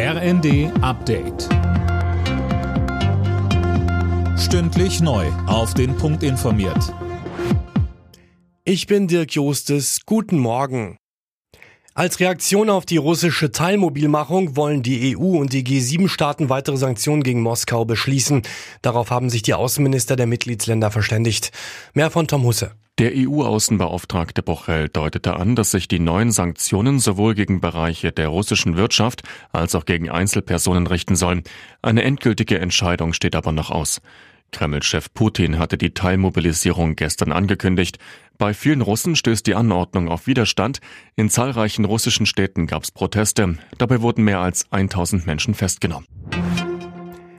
RND Update. Stündlich neu. Auf den Punkt informiert. Ich bin Dirk Jostes. Guten Morgen. Als Reaktion auf die russische Teilmobilmachung wollen die EU und die G7-Staaten weitere Sanktionen gegen Moskau beschließen. Darauf haben sich die Außenminister der Mitgliedsländer verständigt. Mehr von Tom Husse. Der EU-Außenbeauftragte Bochel deutete an, dass sich die neuen Sanktionen sowohl gegen Bereiche der russischen Wirtschaft als auch gegen Einzelpersonen richten sollen. Eine endgültige Entscheidung steht aber noch aus. Kreml-Chef Putin hatte die Teilmobilisierung gestern angekündigt. Bei vielen Russen stößt die Anordnung auf Widerstand. In zahlreichen russischen Städten gab es Proteste. Dabei wurden mehr als 1000 Menschen festgenommen.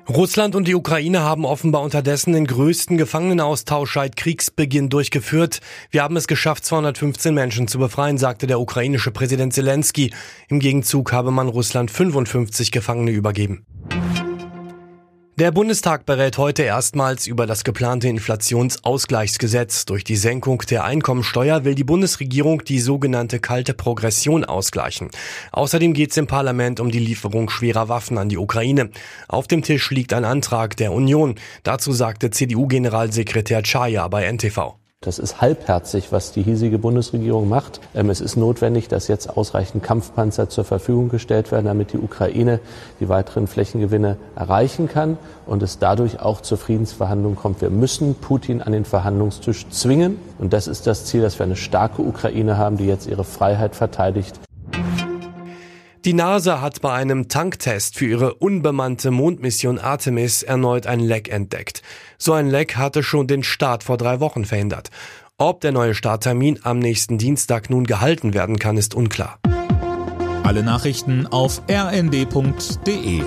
Russland und die Ukraine haben offenbar unterdessen den größten Gefangenenaustausch seit Kriegsbeginn durchgeführt. Wir haben es geschafft, 215 Menschen zu befreien, sagte der ukrainische Präsident Zelensky. Im Gegenzug habe man Russland 55 Gefangene übergeben. Der Bundestag berät heute erstmals über das geplante Inflationsausgleichsgesetz. Durch die Senkung der Einkommensteuer will die Bundesregierung die sogenannte kalte Progression ausgleichen. Außerdem geht es im Parlament um die Lieferung schwerer Waffen an die Ukraine. Auf dem Tisch liegt ein Antrag der Union. Dazu sagte CDU-Generalsekretär Chaya bei NTV. Das ist halbherzig, was die hiesige Bundesregierung macht. Ähm, es ist notwendig, dass jetzt ausreichend Kampfpanzer zur Verfügung gestellt werden, damit die Ukraine die weiteren Flächengewinne erreichen kann und es dadurch auch zur Friedensverhandlung kommt. Wir müssen Putin an den Verhandlungstisch zwingen. Und das ist das Ziel, dass wir eine starke Ukraine haben, die jetzt ihre Freiheit verteidigt die NASA hat bei einem Tanktest für ihre unbemannte Mondmission Artemis erneut ein Leck entdeckt. So ein Leck hatte schon den Start vor drei Wochen verhindert. Ob der neue Starttermin am nächsten Dienstag nun gehalten werden kann, ist unklar. Alle Nachrichten auf rnd.de